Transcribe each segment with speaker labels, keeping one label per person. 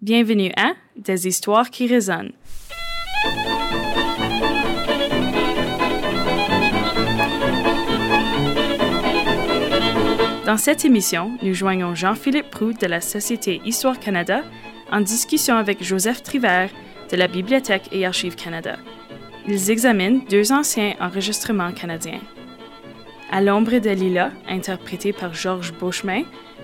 Speaker 1: Bienvenue à Des histoires qui résonnent. Dans cette émission, nous joignons Jean-Philippe Proux de la Société Histoire Canada en discussion avec Joseph Trivert de la Bibliothèque et Archives Canada. Ils examinent deux anciens enregistrements canadiens. À l'ombre de Lila, interprété par Georges Beauchemin,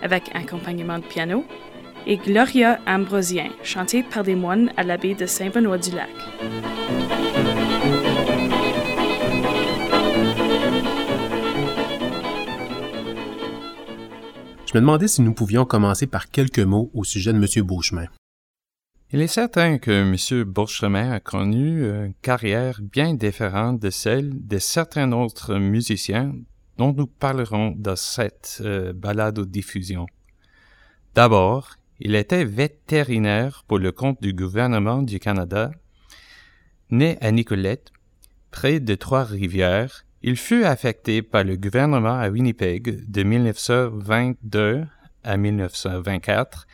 Speaker 1: avec accompagnement de piano, et Gloria Ambrosien, chanté par des moines à l'abbaye de Saint-Benoît-du-Lac.
Speaker 2: Je me demandais si nous pouvions commencer par quelques mots au sujet de M. Beauchemin.
Speaker 3: Il est certain que M. Beauchemin a connu une carrière bien différente de celle de certains autres musiciens dont nous parlerons dans cette euh, balade aux diffusion. D'abord, il était vétérinaire pour le compte du gouvernement du Canada. Né à Nicolette, près de Trois-Rivières, il fut affecté par le gouvernement à Winnipeg de 1922 à 1924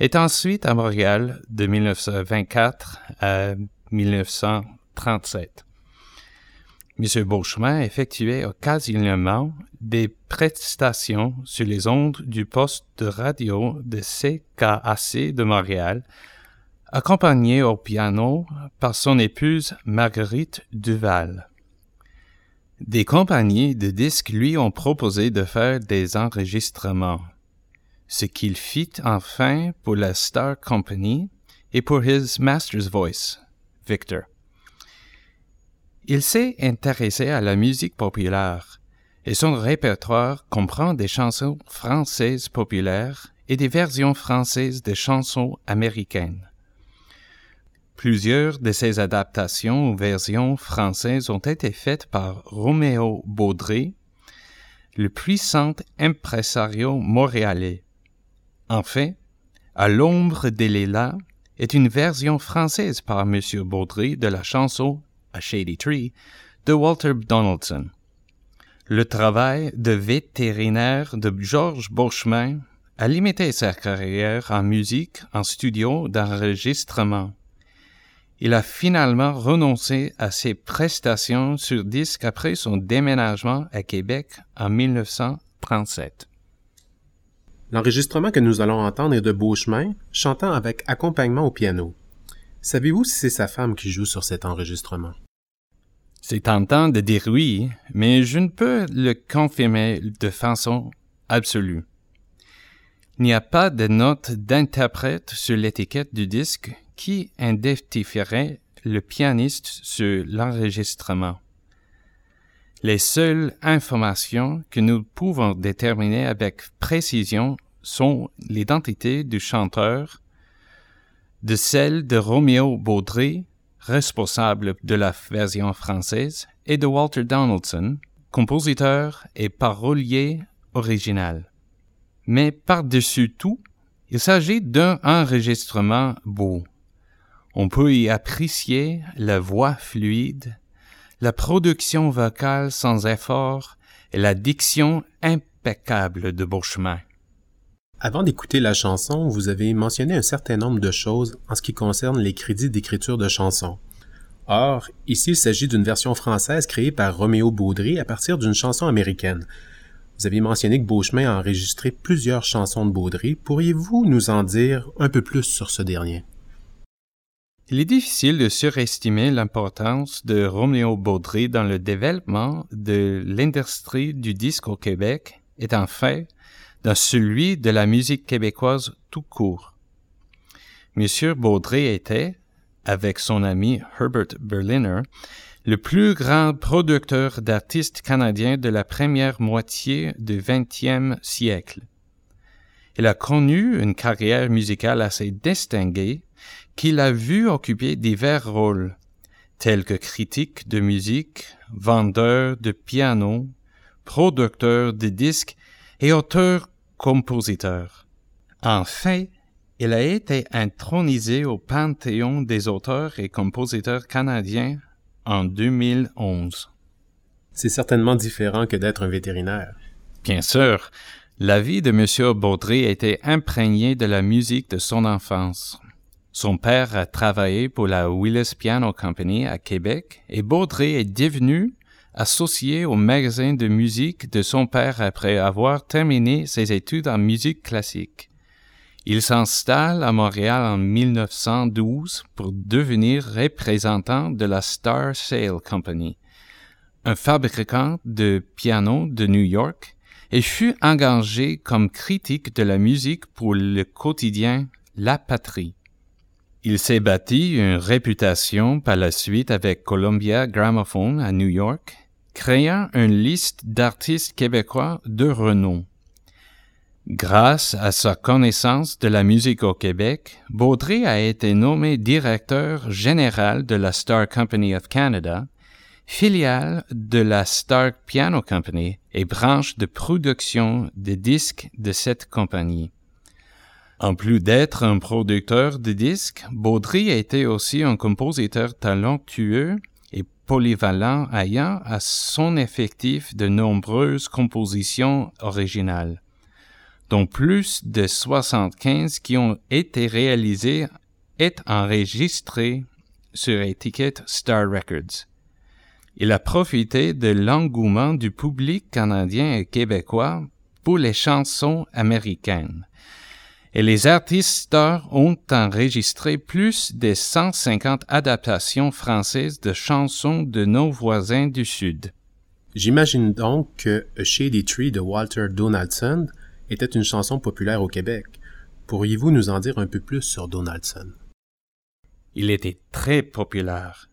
Speaker 3: et ensuite à Montréal de 1924 à 1937. M. Beauchemin effectuait occasionnellement des prestations sur les ondes du poste de radio de CKAC de Montréal, accompagné au piano par son épouse Marguerite Duval. Des compagnies de disques lui ont proposé de faire des enregistrements, ce qu'il fit enfin pour la Star Company et pour His Master's Voice, Victor. Il s'est intéressé à la musique populaire et son répertoire comprend des chansons françaises populaires et des versions françaises des chansons américaines. Plusieurs de ces adaptations ou versions françaises ont été faites par Roméo Baudry, le puissant impresario montréalais. Enfin, À l'ombre des lilas est une version française par M. Baudry de la chanson Shady Tree de Walter Donaldson. Le travail de vétérinaire de Georges Beauchemin a limité sa carrière en musique en studio d'enregistrement. Il a finalement renoncé à ses prestations sur disque après son déménagement à Québec en 1937.
Speaker 2: L'enregistrement que nous allons entendre est de Beauchemin, chantant avec accompagnement au piano. Savez-vous si c'est sa femme qui joue sur cet enregistrement?
Speaker 3: C'est tentant de dire oui, mais je ne peux le confirmer de façon absolue. Il n'y a pas de note d'interprète sur l'étiquette du disque qui identifierait le pianiste sur l'enregistrement. Les seules informations que nous pouvons déterminer avec précision sont l'identité du chanteur, de celle de Roméo Baudry, responsable de la version française, et de Walter Donaldson, compositeur et parolier original. Mais par-dessus tout, il s'agit d'un enregistrement beau. On peut y apprécier la voix fluide, la production vocale sans effort et la diction impeccable de Beauchemin.
Speaker 2: Avant d'écouter la chanson, vous avez mentionné un certain nombre de choses en ce qui concerne les crédits d'écriture de chansons. Or, ici, il s'agit d'une version française créée par Roméo Baudry à partir d'une chanson américaine. Vous avez mentionné que Beauchemin a enregistré plusieurs chansons de Baudry. Pourriez-vous nous en dire un peu plus sur ce dernier?
Speaker 3: Il est difficile de surestimer l'importance de Roméo Baudry dans le développement de l'industrie du disque au Québec et en fait dans celui de la musique québécoise tout court. Monsieur Baudry était, avec son ami Herbert Berliner, le plus grand producteur d'artistes canadiens de la première moitié du XXe siècle. Il a connu une carrière musicale assez distinguée qu'il a vu occuper divers rôles, tels que critique de musique, vendeur de piano, producteur de disques et auteur-compositeur. Enfin, il a été intronisé au Panthéon des auteurs et compositeurs canadiens en 2011.
Speaker 2: C'est certainement différent que d'être un vétérinaire.
Speaker 3: Bien sûr, la vie de M. Baudry était imprégnée de la musique de son enfance. Son père a travaillé pour la Willis Piano Company à Québec et Baudry est devenu associé au magasin de musique de son père après avoir terminé ses études en musique classique. Il s'installe à Montréal en 1912 pour devenir représentant de la Star Sale Company, un fabricant de pianos de New York, et fut engagé comme critique de la musique pour le quotidien La Patrie. Il s'est bâti une réputation par la suite avec Columbia Gramophone à New York, créant une liste d'artistes québécois de renom. Grâce à sa connaissance de la musique au Québec, Baudry a été nommé directeur général de la Star Company of Canada, filiale de la Star Piano Company et branche de production de disques de cette compagnie. En plus d'être un producteur de disques, Baudry a été aussi un compositeur talentueux et polyvalent ayant à son effectif de nombreuses compositions originales dont plus de 75 qui ont été réalisés et enregistrés sur étiquette Star Records. Il a profité de l'engouement du public canadien et québécois pour les chansons américaines. Et les artistes ont enregistré plus de 150 adaptations françaises de chansons de nos voisins du Sud.
Speaker 2: J'imagine donc que A Shady Tree de Walter Donaldson était une chanson populaire au Québec. Pourriez-vous nous en dire un peu plus sur Donaldson?
Speaker 3: Il était très populaire.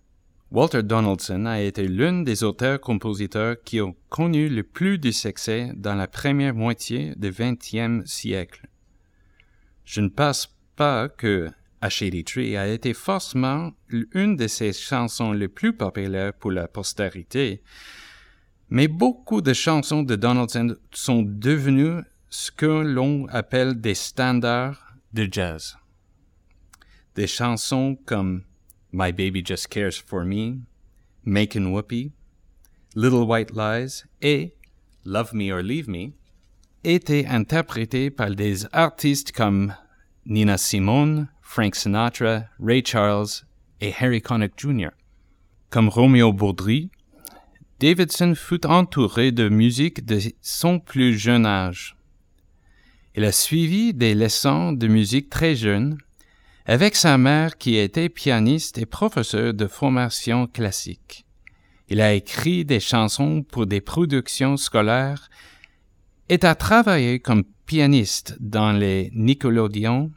Speaker 3: Walter Donaldson a été l'un des auteurs-compositeurs qui ont connu le plus de succès dans la première moitié du XXe siècle. Je ne pense pas que A Shady Tree a été forcément une de ses chansons les plus populaires pour la postérité, mais beaucoup de chansons de Donaldson sont devenues ce que l'on appelle des standards de jazz. Des chansons comme My Baby Just Cares for Me, Makin' Whoopie, Little White Lies et Love Me or Leave Me étaient interprétées par des artistes comme Nina Simone, Frank Sinatra, Ray Charles et Harry Connick Jr. Comme Romeo Baudry, Davidson fut entouré de musique de son plus jeune âge. Il a suivi des leçons de musique très jeune avec sa mère qui était pianiste et professeur de formation classique. Il a écrit des chansons pour des productions scolaires et a travaillé comme pianiste dans les Nickelodeon,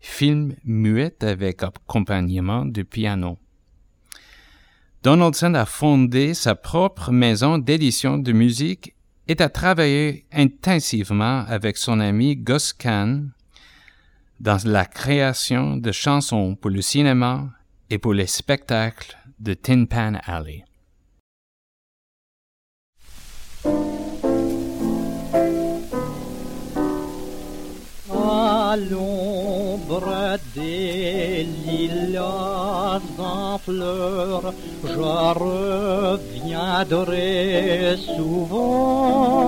Speaker 3: films muets avec accompagnement de piano. Donaldson a fondé sa propre maison d'édition de musique et a travaillé intensivement avec son ami Gus Kahn dans la création de chansons pour le cinéma et pour les spectacles de Tin Pan Alley.
Speaker 4: L'ombre des lilas en fleurs, je reviendrai souvent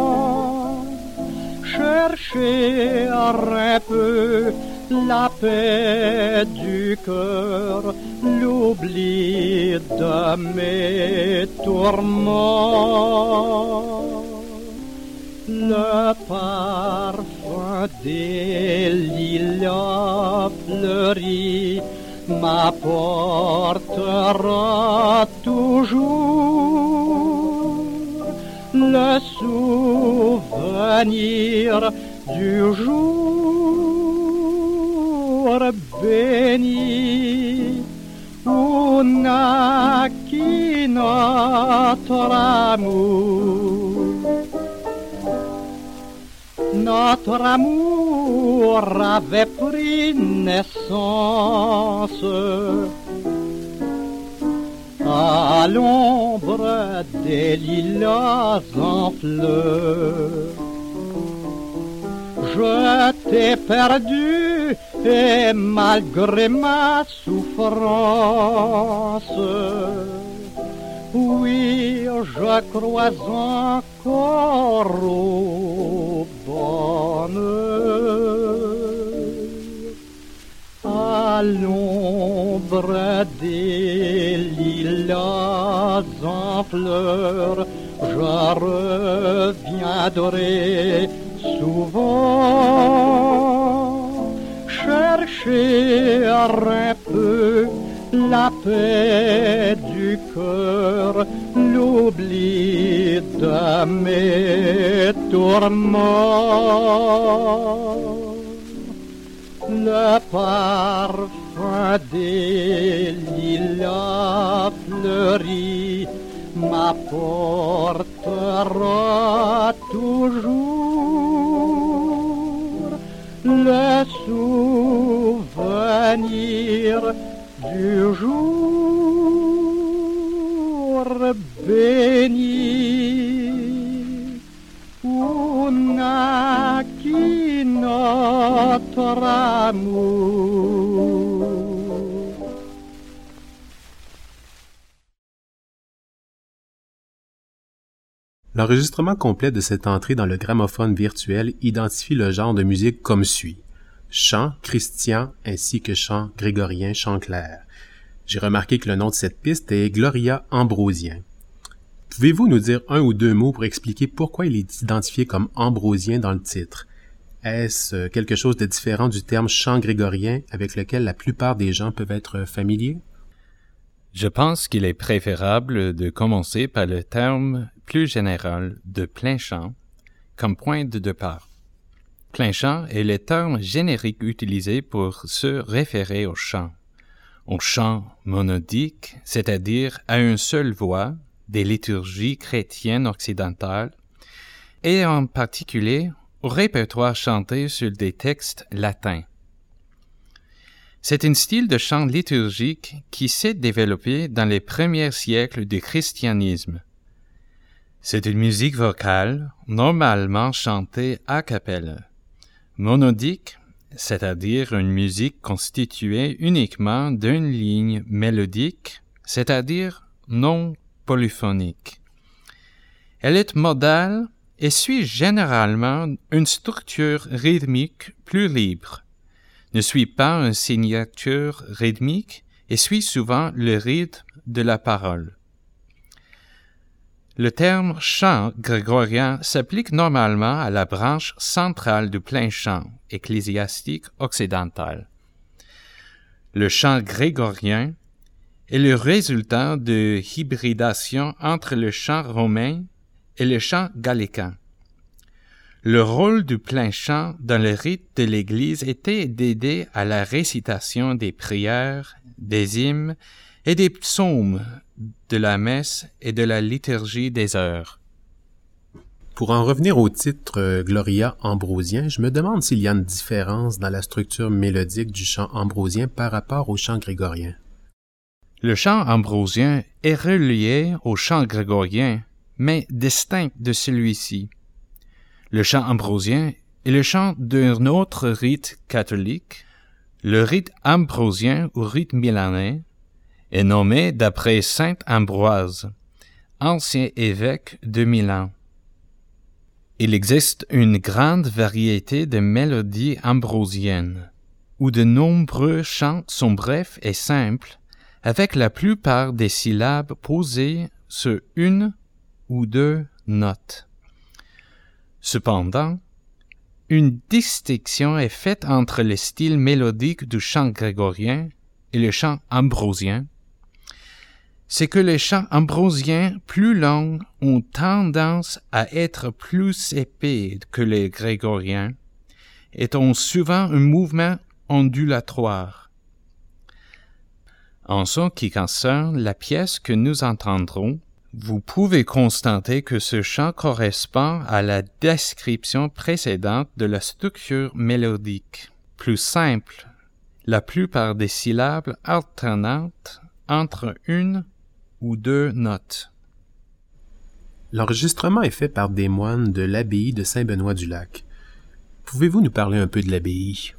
Speaker 4: chercher un peu la paix du cœur, l'oubli de mes tourments. Le parfum des lilas fleuris m'apportera toujours le souvenir du jour béni où naquit notre amour. Notre amour avait pris naissance à l'ombre des lilas en fleurs. Je t'ai perdu et malgré ma souffrance, oui, je crois encore au bonheur. À l'ombre des lilas en fleurs, je reviendrai souvent chercher un peu la paix du cœur, l'oubli de mes tourments. Le parfum des lilas fleuris m'apportera toujours le souvenir
Speaker 2: L'enregistrement complet de cette entrée dans le gramophone virtuel identifie le genre de musique comme suit. Chant christian ainsi que chant grégorien, chant clair. J'ai remarqué que le nom de cette piste est Gloria Ambrosien. Pouvez-vous nous dire un ou deux mots pour expliquer pourquoi il est identifié comme ambrosien dans le titre? Est-ce quelque chose de différent du terme chant grégorien avec lequel la plupart des gens peuvent être familiers?
Speaker 3: Je pense qu'il est préférable de commencer par le terme plus général de plein chant comme point de départ. Plein chant est le terme générique utilisé pour se référer au chant. Au chant monodique, c'est-à-dire à une seule voix des liturgies chrétiennes occidentales, et en particulier au répertoire chanté sur des textes latins. C'est un style de chant liturgique qui s'est développé dans les premiers siècles du christianisme. C'est une musique vocale normalement chantée a cappella. Monodique, c'est-à-dire une musique constituée uniquement d'une ligne mélodique, c'est-à-dire non polyphonique. Elle est modale et suit généralement une structure rythmique plus libre, ne suit pas une signature rythmique et suit souvent le rythme de la parole. Le terme chant grégorien s'applique normalement à la branche centrale du plein chant ecclésiastique occidental. Le chant grégorien est le résultat de hybridation entre le chant romain et le chant gallican. Le rôle du plein chant dans le rite de l'Église était d'aider à la récitation des prières, des hymnes et des psaumes de la messe et de la liturgie des heures.
Speaker 2: Pour en revenir au titre euh, Gloria ambrosien, je me demande s'il y a une différence dans la structure mélodique du chant ambrosien par rapport au chant grégorien.
Speaker 3: Le chant ambrosien est relié au chant grégorien, mais distinct de celui-ci. Le chant ambrosien est le chant d'un autre rite catholique, le rite ambrosien ou rite milanais, est nommé d'après saint Ambroise, ancien évêque de Milan. Il existe une grande variété de mélodies ambrosiennes, où de nombreux chants sont brefs et simples, avec la plupart des syllabes posées sur une ou deux notes. Cependant, une distinction est faite entre le style mélodique du chant grégorien et le chant ambrosien, c'est que les chants ambrosiens plus longs ont tendance à être plus épais que les grégoriens et ont souvent un mouvement ondulatoire. En ce qui concerne la pièce que nous entendrons, vous pouvez constater que ce chant correspond à la description précédente de la structure mélodique, plus simple, la plupart des syllabes alternantes entre une ou deux notes.
Speaker 2: L'enregistrement est fait par des moines de l'abbaye de Saint-Benoît-du-Lac. Pouvez-vous nous parler un peu de l'abbaye?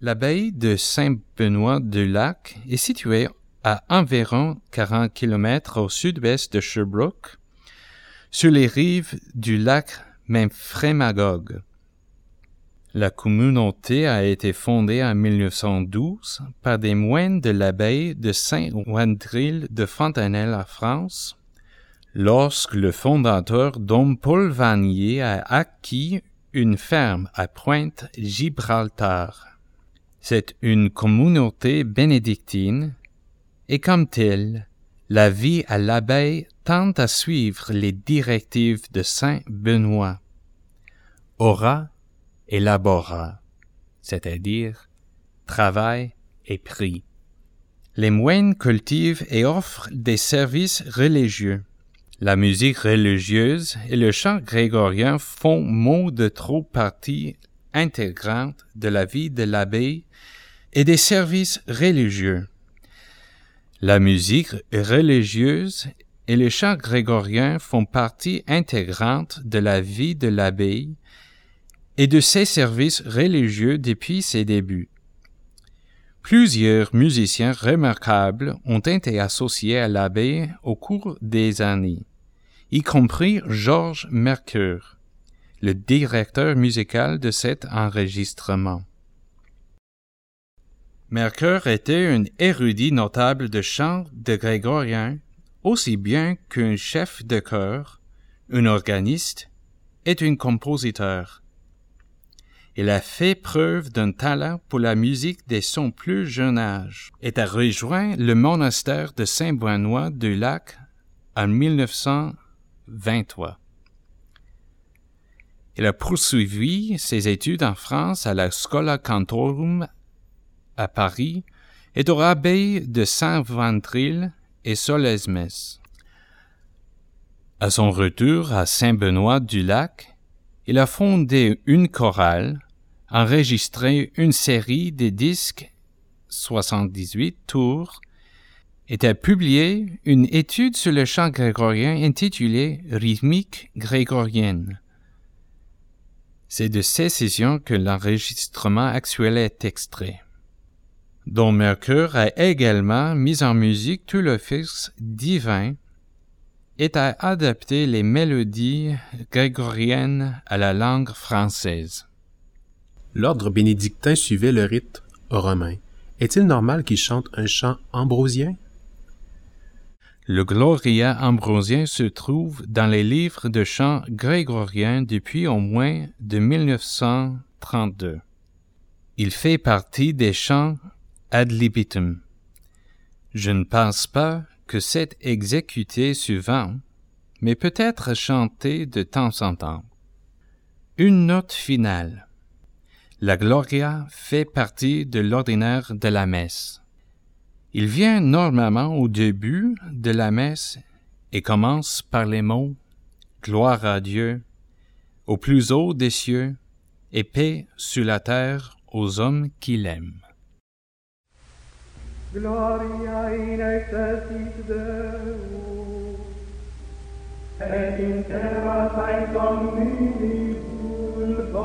Speaker 3: L'abbaye de Saint-Benoît-du-Lac est située à environ 40 km au sud-ouest de Sherbrooke, sur les rives du lac Memphremagog. La communauté a été fondée en 1912 par des moines de l'abbaye de Saint-Wandrille de Fontanelle en France, lorsque le fondateur Dom Paul Vanier a acquis une ferme à Pointe-Gibraltar. C'est une communauté bénédictine et comme telle, la vie à l'abbaye tend à suivre les directives de Saint Benoît. Élabora, c'est-à-dire travail et prix. Les moines cultivent et offrent des services religieux. La musique religieuse et le chant grégorien font mot de trop partie intégrante de la vie de l'abbaye et des services religieux. La musique religieuse et le chant grégorien font partie intégrante de la vie de l'abbaye et de ses services religieux depuis ses débuts. Plusieurs musiciens remarquables ont été associés à l'abbaye au cours des années, y compris Georges Mercure, le directeur musical de cet enregistrement. Mercure était un érudit notable de chant de grégorien, aussi bien qu'un chef de chœur, un organiste et un compositeur. Il a fait preuve d'un talent pour la musique dès son plus jeune âge et a rejoint le monastère de Saint-Benoît du Lac en 1923. Il a poursuivi ses études en France à la Scola Cantorum à Paris et au rabais de Saint-Ventril et Solesmes. À son retour à Saint-Benoît du Lac, il a fondé une chorale enregistré une série de disques 78 tours et a publié une étude sur le chant grégorien intitulée Rythmique grégorienne. C'est de ces sessions que l'enregistrement actuel est extrait. Dont Mercure a également mis en musique tout l'office divin et a adapté les mélodies grégoriennes à la langue française.
Speaker 2: L'ordre bénédictin suivait le rite romain. Est-il normal qu'il chante un chant ambrosien?
Speaker 3: Le Gloria ambrosien se trouve dans les livres de chants grégoriens depuis au moins de 1932. Il fait partie des chants ad libitum. Je ne pense pas que c'est exécuté souvent, mais peut être chanté de temps en temps. Une note finale. La Gloria fait partie de l'ordinaire de la messe. Il vient normalement au début de la messe et commence par les mots Gloire à Dieu, au plus haut des cieux, et paix sur la terre aux hommes qui l'aiment.
Speaker 4: Gloria in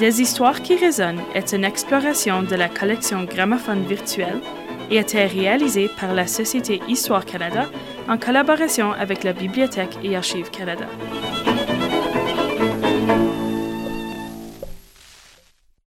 Speaker 1: Des histoires qui résonnent est une exploration de la collection gramophone virtuelle et a été réalisée par la Société Histoire Canada en collaboration avec la Bibliothèque et Archives Canada.